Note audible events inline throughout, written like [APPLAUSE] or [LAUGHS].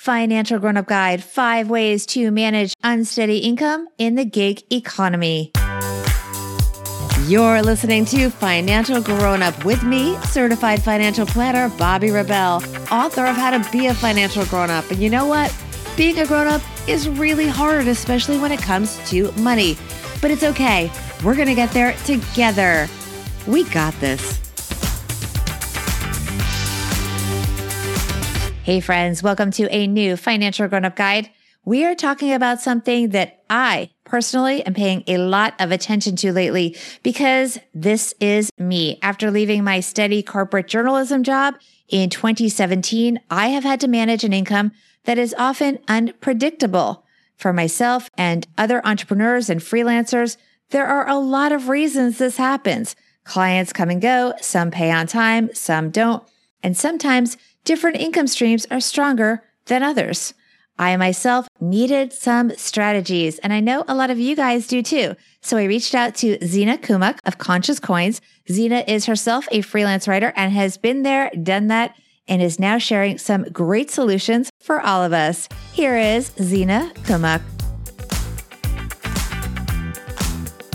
Financial Grown Up Guide Five Ways to Manage Unsteady Income in the Gig Economy. You're listening to Financial Grown Up with me, certified financial planner Bobbi Rebell, author of How to Be a Financial Grown Up. And you know what? Being a grown up is really hard, especially when it comes to money. But it's okay. We're going to get there together. We got this. Hey, friends, welcome to a new Financial Grown Up Guide. We are talking about something that I personally am paying a lot of attention to lately because this is me. After leaving my steady corporate journalism job in 2017, I have had to manage an income that is often unpredictable. For myself and other entrepreneurs and freelancers, there are a lot of reasons this happens. Clients come and go, some pay on time, some don't, and sometimes different income streams are stronger than others. I myself needed some strategies, and I know a lot of you guys do too. So I reached out to Zina Kumok of Conscious Coins. Zina is herself a freelance writer and has been there, done that, and is now sharing some great solutions for all of us. Here is Zina Kumok.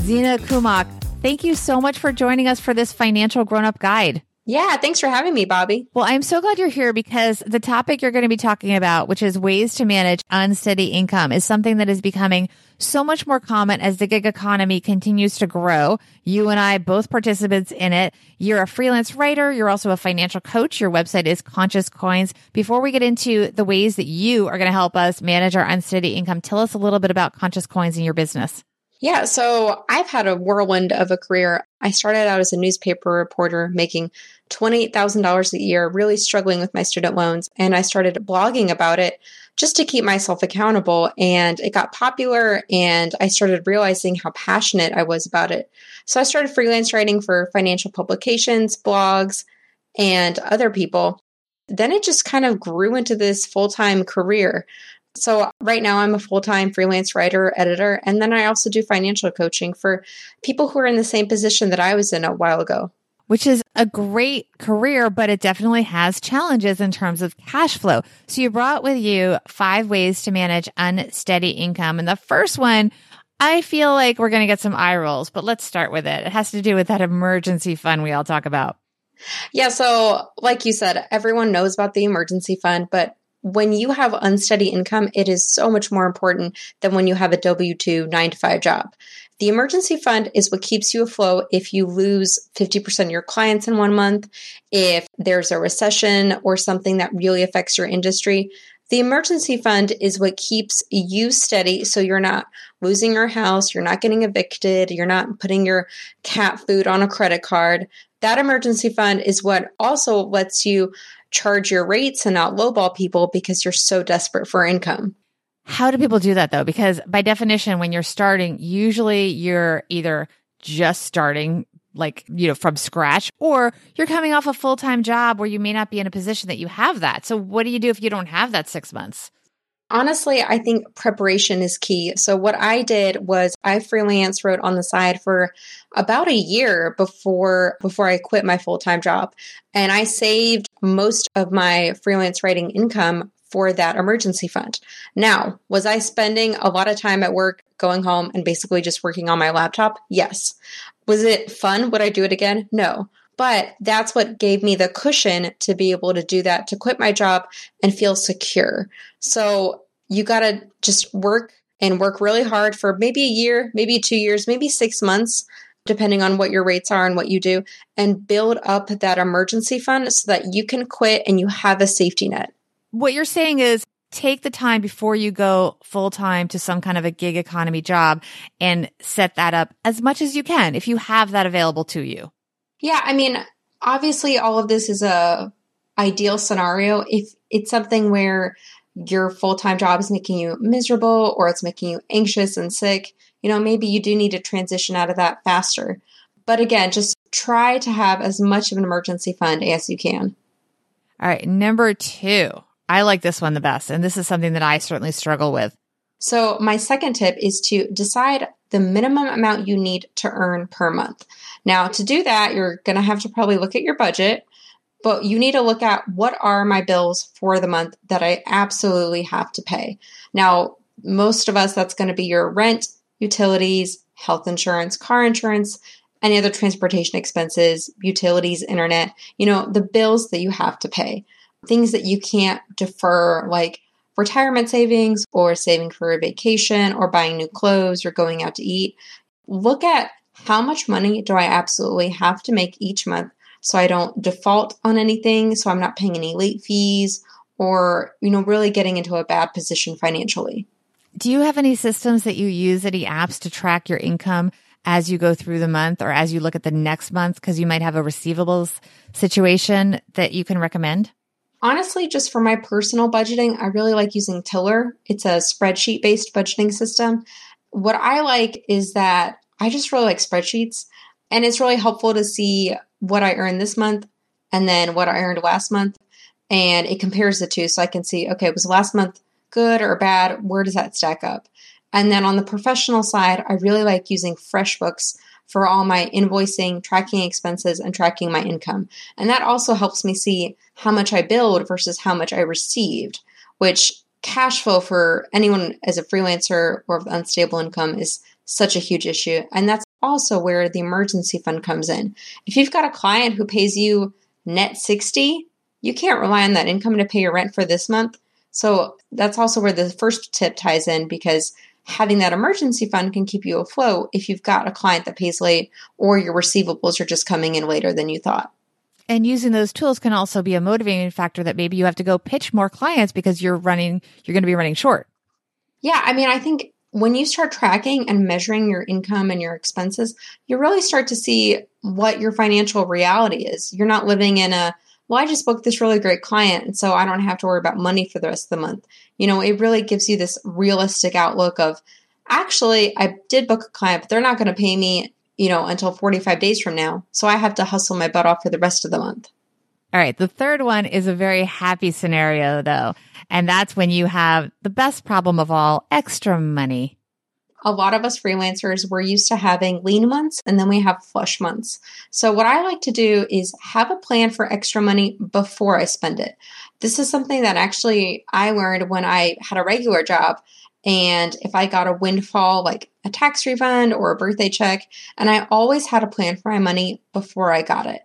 Zina Kumok, thank you so much for joining us for this financial grown up guide. Yeah, thanks for having me, Bobbi. Well, I'm so glad you're here because the topic you're going to be talking about, which is ways to manage unsteady income, is something that is becoming so much more common as the gig economy continues to grow. You and I, both participants in it. You're a freelance writer. You're also a financial coach. Your website is Conscious Coins. Before we get into the ways that you are going to help us manage our unsteady income, tell us a little bit about Conscious Coins and your business. Yeah, so I've had a whirlwind of a career. I started out as a newspaper reporter making $28,000 a year, really struggling with my student loans. And I started blogging about it just to keep myself accountable. And it got popular, and I started realizing how passionate I was about it. So I started freelance writing for financial publications, blogs, and other people. Then it just kind of grew into this full time career. So, right now, I'm a full time freelance writer, editor, and then I also do financial coaching for people who are in the same position that I was in a while ago which is a great career, but it definitely has challenges in terms of cash flow. So you brought with you five ways to manage unsteady income. And the first one, I feel like we're going to get some eye rolls, but let's start with it. It has to do with that emergency fund we all talk about. Yeah. So, like you said, everyone knows about the emergency fund, but when you have unsteady income, it is so much more important than when you have a W 2 nine to five job. The emergency fund is what keeps you afloat if you lose 50% of your clients in one month, if there's a recession or something that really affects your industry. The emergency fund is what keeps you steady so you're not losing your house, you're not getting evicted, you're not putting your cat food on a credit card. That emergency fund is what also lets you charge your rates and not lowball people because you're so desperate for income. How do people do that though? Because by definition, when you're starting, usually you're either just starting like, you know, from scratch, or you're coming off a full time job where you may not be in a position that you have that. So what do you do if you don't have that six months? Honestly, I think preparation is key. So what I did was I freelance wrote on the side for about a year before before I quit my full-time job. And I saved most of my freelance writing income for that emergency fund. Now, was I spending a lot of time at work, going home, and basically just working on my laptop? Yes. Was it fun? Would I do it again? No. But that's what gave me the cushion to be able to do that, to quit my job and feel secure. So you got to just work and work really hard for maybe a year, maybe two years, maybe six months, depending on what your rates are and what you do, and build up that emergency fund so that you can quit and you have a safety net what you're saying is take the time before you go full time to some kind of a gig economy job and set that up as much as you can if you have that available to you. Yeah, I mean, obviously all of this is a ideal scenario if it's something where your full-time job is making you miserable or it's making you anxious and sick, you know, maybe you do need to transition out of that faster. But again, just try to have as much of an emergency fund as you can. All right, number 2 I like this one the best. And this is something that I certainly struggle with. So, my second tip is to decide the minimum amount you need to earn per month. Now, to do that, you're going to have to probably look at your budget, but you need to look at what are my bills for the month that I absolutely have to pay. Now, most of us, that's going to be your rent, utilities, health insurance, car insurance, any other transportation expenses, utilities, internet, you know, the bills that you have to pay. Things that you can't defer, like retirement savings or saving for a vacation or buying new clothes or going out to eat. Look at how much money do I absolutely have to make each month so I don't default on anything, so I'm not paying any late fees or, you know, really getting into a bad position financially. Do you have any systems that you use, any apps to track your income as you go through the month or as you look at the next month? Because you might have a receivables situation that you can recommend? Honestly, just for my personal budgeting, I really like using Tiller. It's a spreadsheet based budgeting system. What I like is that I just really like spreadsheets, and it's really helpful to see what I earned this month and then what I earned last month. And it compares the two so I can see, okay, was last month good or bad? Where does that stack up? And then on the professional side, I really like using FreshBooks for all my invoicing, tracking expenses, and tracking my income. And that also helps me see how much I billed versus how much I received, which cash flow for anyone as a freelancer or with unstable income is such a huge issue. And that's also where the emergency fund comes in. If you've got a client who pays you net 60, you can't rely on that income to pay your rent for this month. So that's also where the first tip ties in because having that emergency fund can keep you afloat if you've got a client that pays late or your receivables are just coming in later than you thought. And using those tools can also be a motivating factor that maybe you have to go pitch more clients because you're running, you're going to be running short. Yeah. I mean, I think when you start tracking and measuring your income and your expenses, you really start to see what your financial reality is. You're not living in a, well, I just booked this really great client, so I don't have to worry about money for the rest of the month. You know, it really gives you this realistic outlook of actually, I did book a client, but they're not going to pay me, you know, until 45 days from now. So I have to hustle my butt off for the rest of the month. All right. The third one is a very happy scenario, though. And that's when you have the best problem of all extra money a lot of us freelancers, we're used to having lean months and then we have flush months. So, what I like to do is have a plan for extra money before I spend it. This is something that actually I learned when I had a regular job. And if I got a windfall, like a tax refund or a birthday check, and I always had a plan for my money before I got it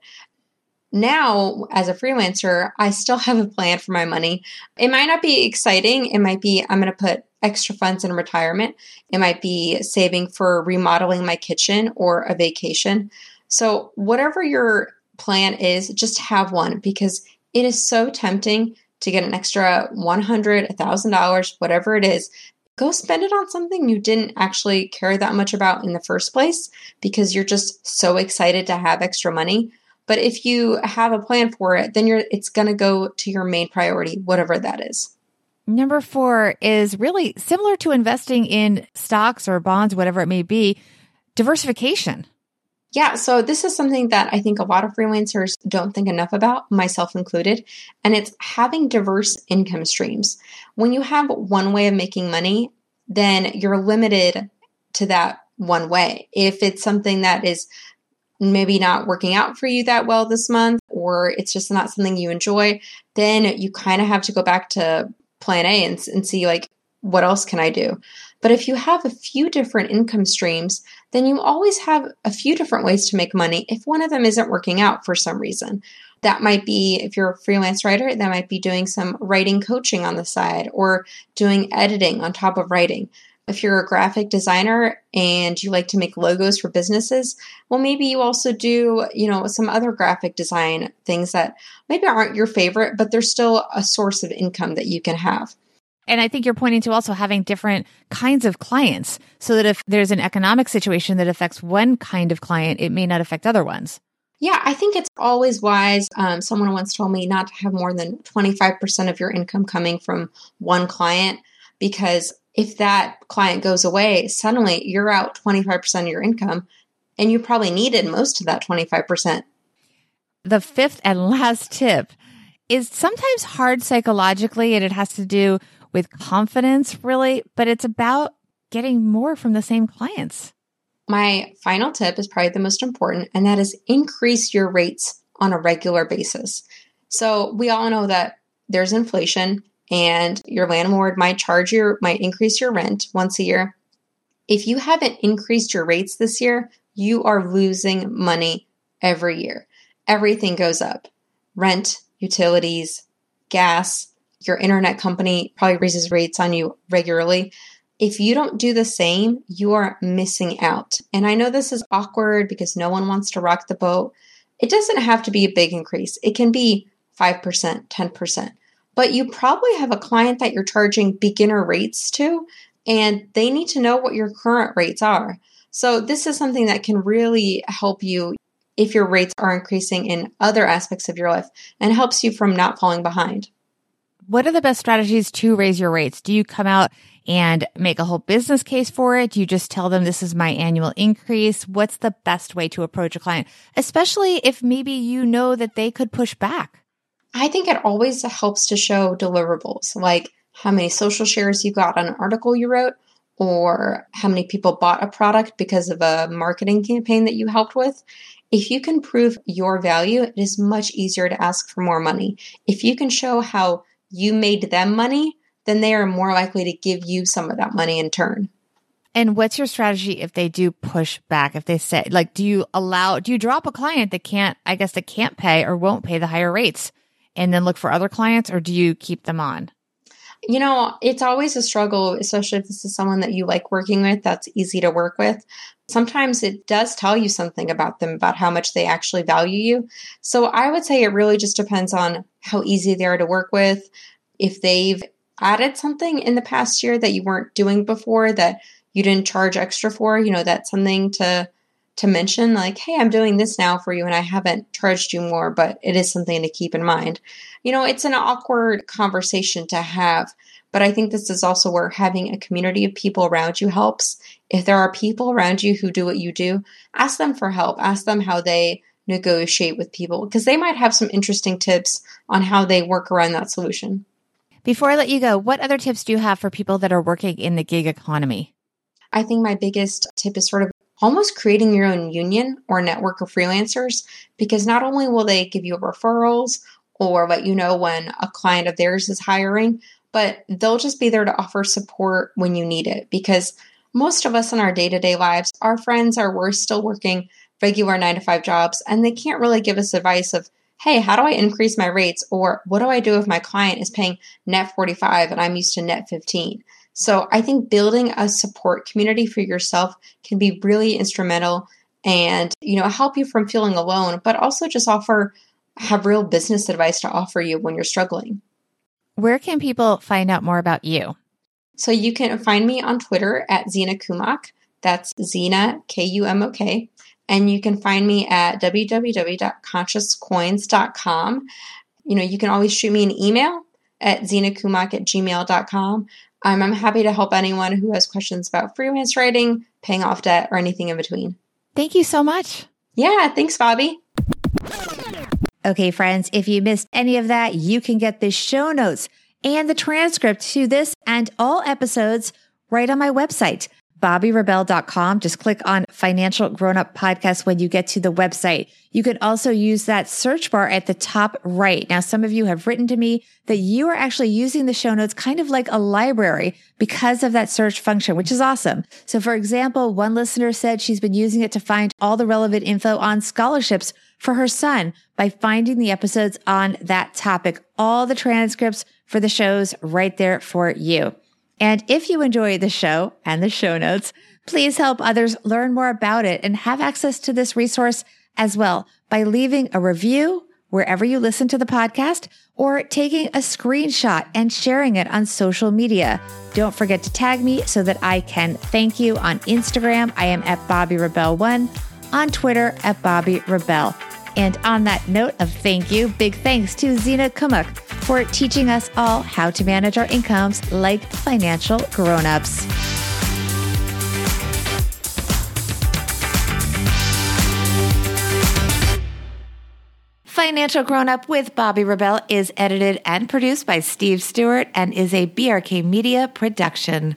now as a freelancer i still [LAUGHS] have a plan for my money it might not be exciting it might be i'm going to put extra funds in retirement. It might be saving for remodeling my kitchen or a vacation. So, whatever your plan is, just have one because it is so tempting to get an extra $100, $1,000, whatever it is. Go spend it on something you didn't actually care that much about in the first place because you're just so excited to have extra money. But if you have a plan for it, then you're it's going to go to your main priority, whatever that is. Number four is really similar to investing in stocks or bonds, whatever it may be, diversification. Yeah, so this is something that I think a lot of freelancers don't think enough about, myself included, and it's having diverse income streams. When you have one way of making money, then you're limited to that one way. If it's something that is maybe not working out for you that well this month, or it's just not something you enjoy, then you kind of have to go back to plan A and, and see like what else can I do. But if you have a few different income streams, then you always have a few different ways to make money if one of them isn't working out for some reason. That might be, if you're a freelance writer, that might be doing some writing coaching on the side or doing editing on top of writing. If you're a graphic designer and you like to make logos for businesses, well, maybe you also do, you know, some other graphic design things that maybe aren't your favorite, but they're still a source of income that you can have. And I think you're pointing to also having different kinds of clients so that if there's an economic situation that affects one kind of client, it may not affect other ones. Yeah, I think it's always wise. Um, someone once told me not to have more than 25% of your income coming from one client because if that client goes away, suddenly you're out 25% of your income and you probably needed most of that 25%. The fifth and [LAUGHS] last tip is sometimes hard psychologically and it has to do with confidence, really, but it's about getting more from the same clients. My final tip is probably the most important, and that is increase your rates on a regular basis. So we all know that there's inflation and your landlord might charge your might increase your rent once a year. If you haven't increased your rates this year, you are losing money every year. Everything goes up. Rent, utilities, gas, your internet company probably raises rates on you regularly. If you don't do the same, you are missing out. And I know this is awkward because no one wants to rock the boat. It doesn't have to be a big increase, it can be 5%, 10%. But you probably have a client that you're charging beginner rates to, and they need to know what your current rates are. So, this is something that can really help you if your rates are increasing in other aspects of your life and helps you from not falling behind. What are the best strategies to raise your rates? Do you come out and make a whole business case for it? Do you just tell them this is my annual increase? What's the best way to approach a client, especially if maybe you know that they could push back? I think it always helps to show deliverables, like how many social shares you got on an article you wrote, or how many people bought a product because of a marketing campaign that you helped with. If you can prove your value, it is much easier to ask for more money. If you can show how you made them money, then they are more likely to give you some of that money in turn. And what's your strategy if they do push back? If they say, like, do you allow, do you drop a client that can't, I guess, that can't pay or won't pay the higher rates and then look for other clients or do you keep them on? You know, it's always a struggle, especially if this is someone that you like working with that's easy to work with. Sometimes it does tell you something about them, about how much they actually value you. So I would say it really just depends on how easy they are to work with. If they've added something in the past year that you weren't doing before that you didn't charge extra for, you know, that's something to to mention like, "Hey, I'm doing this now for you and I haven't charged you more, but it is something to keep in mind." You know, it's an awkward conversation to have, but I think this is also where having a community of people around you helps. If there are people around you who do what you do, ask them for help. Ask them how they negotiate with people because they might have some interesting tips on how they work around that solution. Before I let you go, what other tips do you have for people that are working in the gig economy? I think my biggest tip is sort of almost creating your own union or network of freelancers because not only will they give you referrals or let you know when a client of theirs is hiring, but they'll just be there to offer support when you need it because most of us in our day to day lives, our friends are we're still working regular nine to five jobs and they can't really give us advice of, hey, how do I increase my rates? Or what do I do if my client is paying net 45 and I'm used to net 15? So I think building a support community for yourself can be really instrumental and, you know, help you from feeling alone, but also just offer have real business advice to offer you when you're struggling. Where can people find out more about you? So you can find me on Twitter at Zina Kumok. That's Zina, K U M O K. And you can find me at www.consciouscoins.com. You know, you can always shoot me an email at zinakumok at gmail.com. Um, I'm happy to help anyone who has questions about freelance writing, paying off debt, or anything in between. Thank you so much. Yeah, thanks, Bobbi. Okay, friends, if you missed any of that, you can get the show notes and the transcript to this and all episodes right on my website, bobbirebell.com. Just click on Financial Grown Up Podcast when you get to the website. You can also use that search bar at the top right. Now, some of you have written to me that you are actually using the show notes kind of like a library because of that search function, which is awesome. So, for example, one listener said she's been using it to find all the relevant info on scholarships for her son by finding the episodes on that topic, all the transcripts for the shows right there for you. And if you enjoy the show and the show notes, please help others learn more about it and have access to this resource as well by leaving a review wherever you listen to the podcast or taking a screenshot and sharing it on social media. Don't forget to tag me so that I can thank you on Instagram. I am at Bobbi Rebell1, on Twitter at Bobbi Rebell. And on that note of thank you, big thanks to Zina Kumok for teaching us all how to manage our incomes like financial grown-ups. Financial Grown Up with Bobbi Rebell is edited and produced by Steve Stewart and is a BRK Media production.